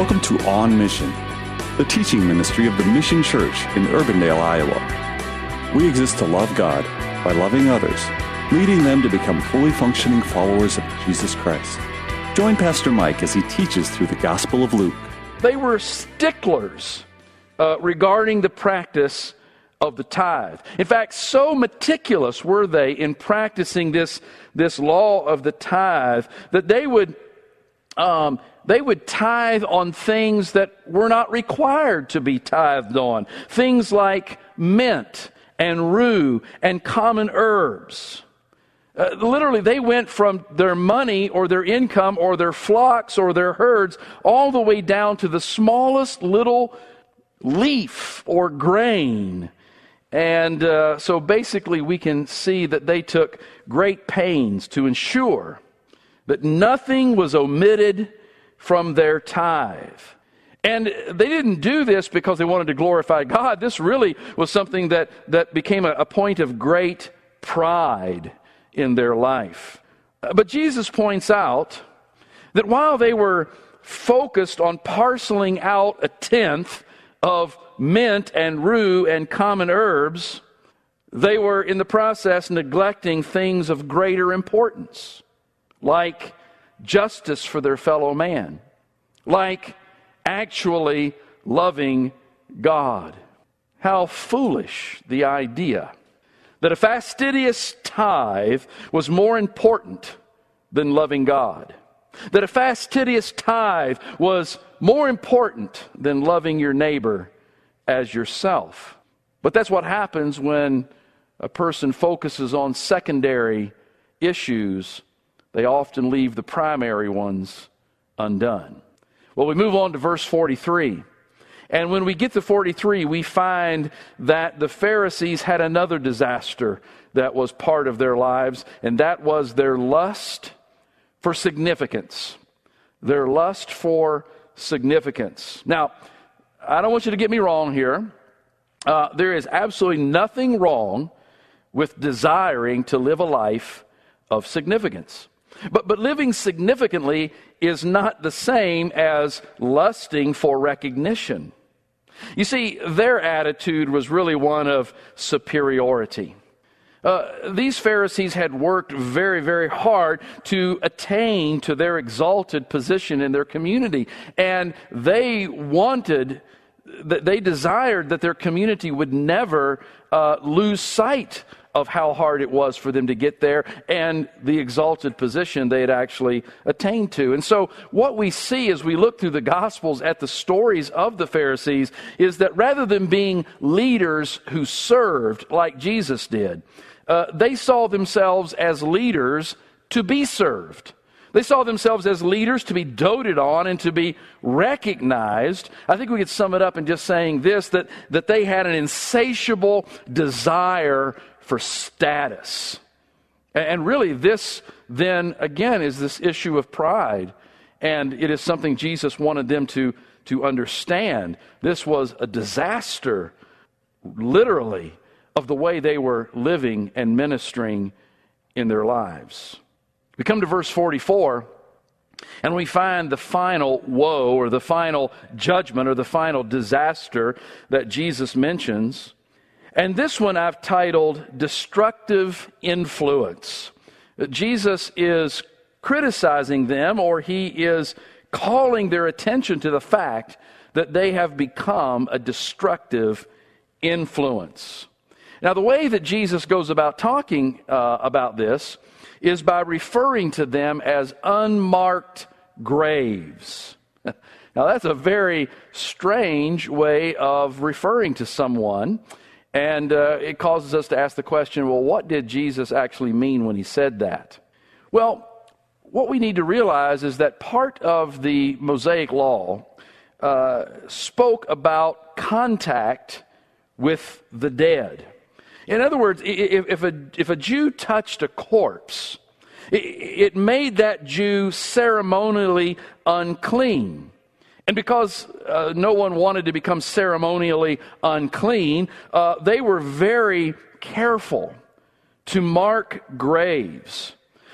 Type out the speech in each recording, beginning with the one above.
Welcome to On Mission, the teaching ministry of the Mission Church in Urbandale, Iowa. We exist to love God by loving others, leading them to become fully functioning followers of Jesus Christ. Join Pastor Mike as he teaches through the Gospel of Luke. They were sticklers uh, regarding the practice of the tithe. In fact, so meticulous were they in practicing this, this law of the tithe that they would, um, they would tithe on things that were not required to be tithed on. Things like mint and rue and common herbs. Uh, literally, they went from their money or their income or their flocks or their herds all the way down to the smallest little leaf or grain and uh, so basically, we can see that they took great pains to ensure that nothing was omitted from their tithe. And they didn't do this because they wanted to glorify God. This really was something that, that became a, a point of great pride in their life. But Jesus points out that while they were focused on parceling out a tenth of mint and rue and common herbs, they were in the process neglecting things of greater importance, like justice for their fellow man, like actually loving God. How foolish the idea that a fastidious tithe was more important than loving God. That a fastidious tithe was more important than loving your neighbor as yourself. But that's what happens when a person focuses on secondary issues. They often leave the primary ones undone. Well, we move on to verse 43. And when we get to 43, we find that the Pharisees had another disaster that was part of their lives, and that was their lust for significance. Their lust for significance. Now, I don't want you to get me wrong here. Uh, there is absolutely nothing wrong with desiring to live a life of significance. But, but living significantly is not the same as lusting for recognition. You see, their attitude was really one of superiority. Uh, these Pharisees had worked very, very hard to attain to their exalted position in their community. And they wanted, that they desired that their community would never uh, lose sight of how hard it was for them to get there and the exalted position they had actually attained to. And so, what we see as we look through the Gospels at the stories of the Pharisees is that rather than being leaders who served like Jesus did, uh, they saw themselves as leaders to be served. They saw themselves as leaders to be doted on and to be recognized. I think we could sum it up in just saying this that, that they had an insatiable desire for status. And really, this then again is this issue of pride. And it is something Jesus wanted them to, to understand. This was a disaster, literally, of the way they were living and ministering in their lives. We come to verse 44, and we find the final woe or the final judgment or the final disaster that Jesus mentions. And this one I've titled Destructive Influence. Jesus is criticizing them, or he is calling their attention to the fact that they have become a destructive influence. Now, the way that Jesus goes about talking uh, about this is by referring to them as unmarked graves. now, that's a very strange way of referring to someone. And uh, it causes us to ask the question well, what did Jesus actually mean when he said that? Well, what we need to realize is that part of the Mosaic law uh, spoke about contact with the dead. In other words, if, if, a, if a Jew touched a corpse, it, it made that Jew ceremonially unclean. And because uh, no one wanted to become ceremonially unclean, uh, they were very careful to mark graves.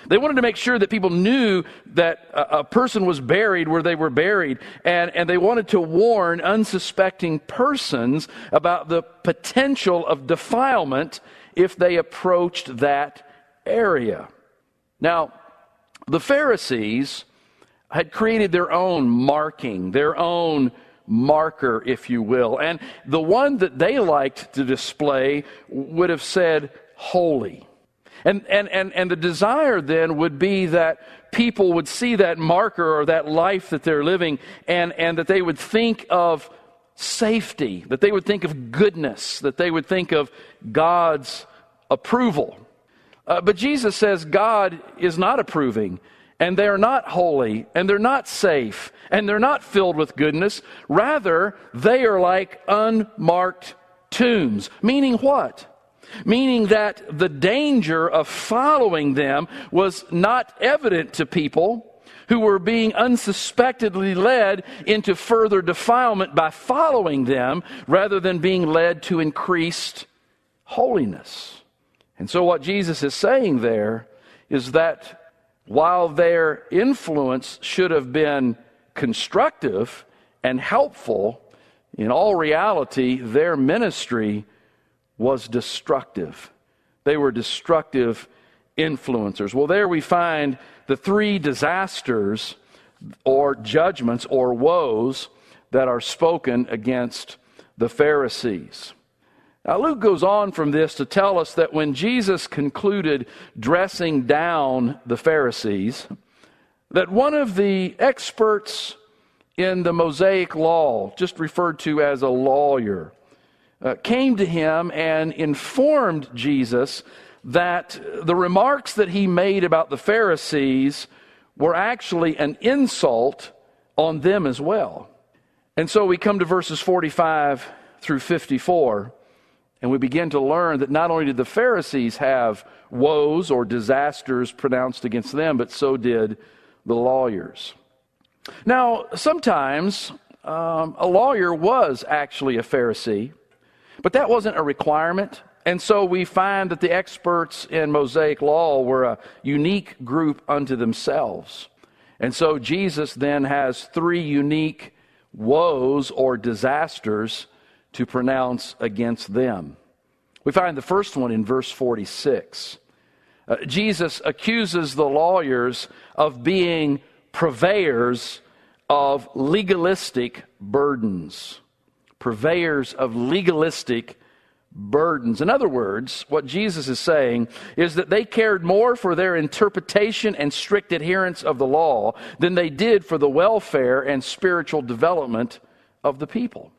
They wanted to make sure that people knew that a, a, person was buried where they were buried, and, and they wanted to warn unsuspecting persons about the potential of defilement if they approached that area. Now, the Pharisees had created their own marking, their own marker, if you will. And the one that they liked to display would have said holy. And, and, and, and the desire then would be that people would see that marker or that life that they're living and, and that they would think of safety, that they would think of goodness, that they would think of God's approval. Uh, but Jesus says God is not approving and they're not holy, and they're not safe, and they're not filled with goodness. Rather, they are like unmarked tombs. Meaning what? Meaning that the danger of following them was not evident to people who were being unsuspectedly led into further defilement by following them rather than being led to increased holiness. And so, what Jesus is saying there is that while their influence should have been constructive and helpful, in all reality, their ministry was destructive. They were destructive influencers. Well, there we find the three disasters or judgments or woes that are spoken against the Pharisees. Now, Luke goes on from this to tell us that when Jesus concluded dressing down the Pharisees, that one of the experts in the Mosaic law, just referred to as a lawyer, uh, came to him and informed Jesus that the remarks that he made about the Pharisees were actually an insult on them as well. And so we come to verses 45 through 54. And we begin to learn that not only did the Pharisees have woes or disasters pronounced against them, but so did the lawyers. Now, sometimes um, a lawyer was actually a Pharisee, but that wasn't a requirement. And so we find that the experts in Mosaic law were a unique group unto themselves. And so Jesus then has three unique woes or disasters to pronounce against them. We find the first one in verse 46. Uh, Jesus accuses the lawyers of being purveyors of legalistic burdens. Purveyors of legalistic burdens. In other words, what Jesus is saying is that they cared more for their interpretation and strict adherence of the law than they did for the welfare and spiritual development of the people.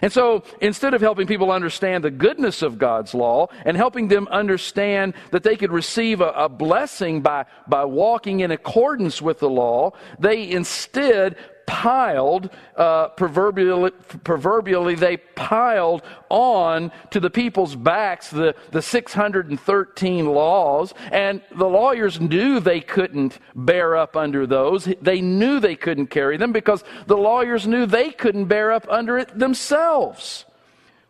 And so instead of helping people understand the goodness of God's law and helping them understand that they could receive a, a, blessing by, by walking in accordance with the law, they instead piled, uh, proverbially, proverbially, they piled on to the people's backs the, the 613 laws, and the lawyers knew they couldn't bear up under those. They knew they couldn't carry them because the lawyers knew they couldn't bear up under it themselves.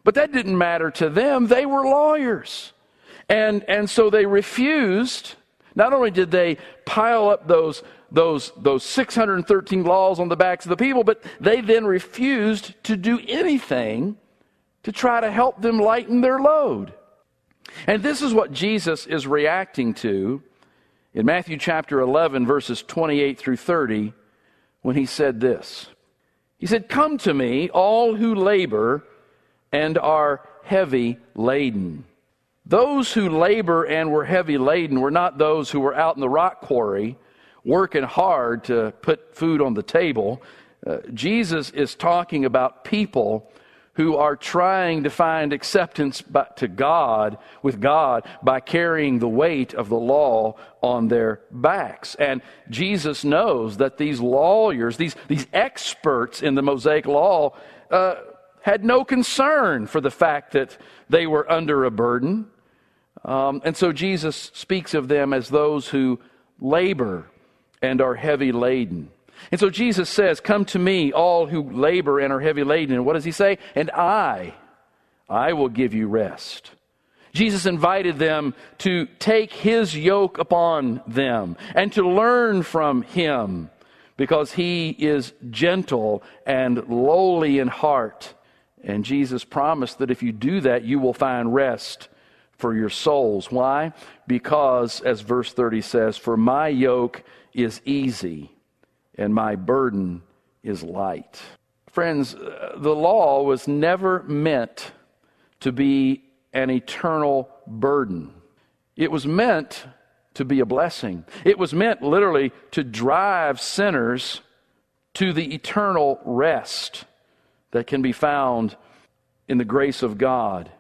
But that didn't matter to them. They were lawyers. And, and so they refused. Not only did they pile up those those, those 613 laws on the backs of the people, but they then refused to do anything to try to help them lighten their load. And this is what Jesus is reacting to in Matthew chapter 11, verses 28 through 30, when he said this He said, Come to me, all who labor and are heavy laden. Those who labor and were heavy laden were not those who were out in the rock quarry working hard to put food on the table. Uh, Jesus is talking about people who are trying to find acceptance by, to God with God by carrying the weight of the law on their backs. And Jesus knows that these lawyers, these, these experts in the Mosaic law, uh, had no concern for the fact that they were under a burden. Um, and so Jesus speaks of them as those who labor and are heavy laden. And so Jesus says, Come to me, all who labor and are heavy laden. And what does he say? And I, I will give you rest. Jesus invited them to take his yoke upon them and to learn from him because he is gentle and lowly in heart. And Jesus promised that if you do that, you will find rest for your souls. Why? Because, as verse 30 says, For my yoke is easy and my burden is light. Friends, uh, the law was never meant to be an eternal burden. It was meant to be a blessing. It was meant literally to drive sinners to the eternal rest that can be found in the grace of God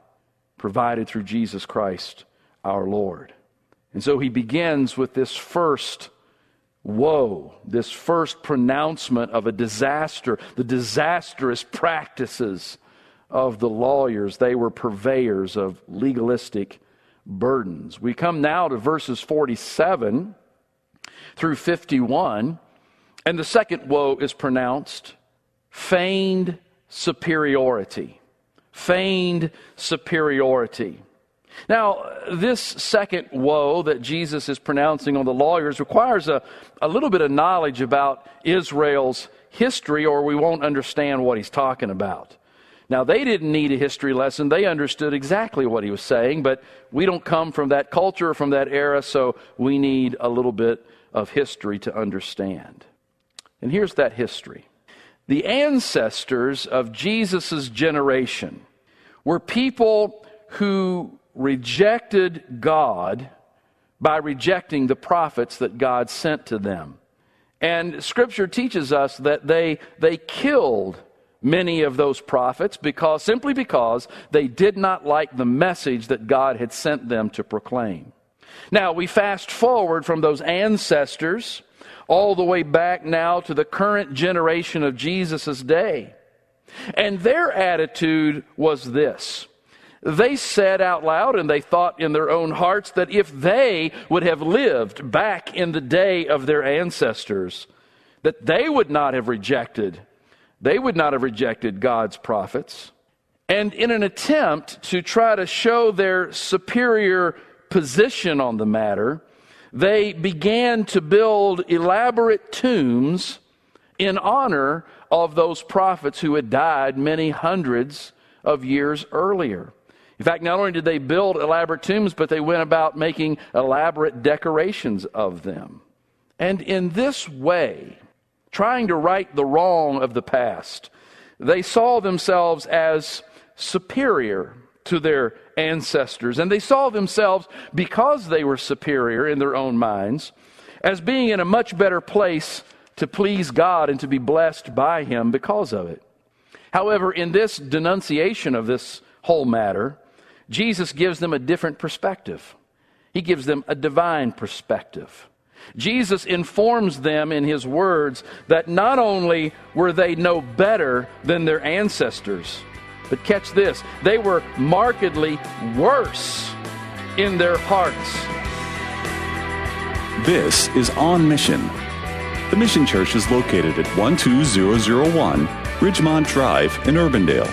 provided through Jesus Christ our Lord. And so he begins with this first woe, this first pronouncement of a disaster, the disastrous practices of the lawyers. They were purveyors of legalistic burdens. We come now to verses 47 through 51, and the second woe is pronounced feigned superiority. Feigned superiority. Now, this second woe that Jesus is pronouncing on the lawyers requires a, a little bit of knowledge about Israel's history, or we won't understand what he's talking about. Now, they didn't need a history lesson. They understood exactly what he was saying, but we don't come from that culture, from that era, so we need a little bit of history to understand. And here's that history the ancestors of Jesus' generation were people who rejected God by rejecting the prophets that God sent to them. And Scripture teaches us that they, they killed many of those prophets because simply because they did not like the message that God had sent them to proclaim. Now, we fast forward from those ancestors all the way back now to the current generation of Jesus' day. And their attitude was this. They said out loud and they thought in their own hearts that if they would have lived back in the day of their ancestors, that they would not have rejected they would not have rejected God's prophets. And in an attempt to try to show their superior position on the matter, they began to build elaborate tombs in honor of those prophets who had died many hundreds of years earlier. In fact, not only did they build elaborate tombs, but they went about making elaborate decorations of them. And in this way, trying to right the wrong of the past. They saw themselves as superior to their ancestors, and they saw themselves, because they were superior in their own minds, as being in a much better place to please God and to be blessed by Him because of it. However, in this denunciation of this whole matter, Jesus gives them a different perspective. He gives them a divine perspective. Jesus informs them in his words that not only were they no better than their ancestors, but catch this, they were markedly worse in their hearts. This is On Mission. The Mission Church is located at 12001 Ridgemont Drive in Urbandale.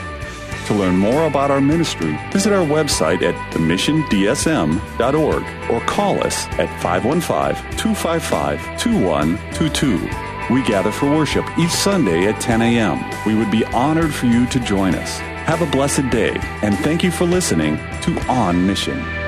To learn more about our ministry, visit our website at themissiondsm.org or call us at 515 255 2122. We gather for worship each Sunday at 10 a.m. We would be honored for you to join us. Have a blessed day, and thank you for listening to On Mission.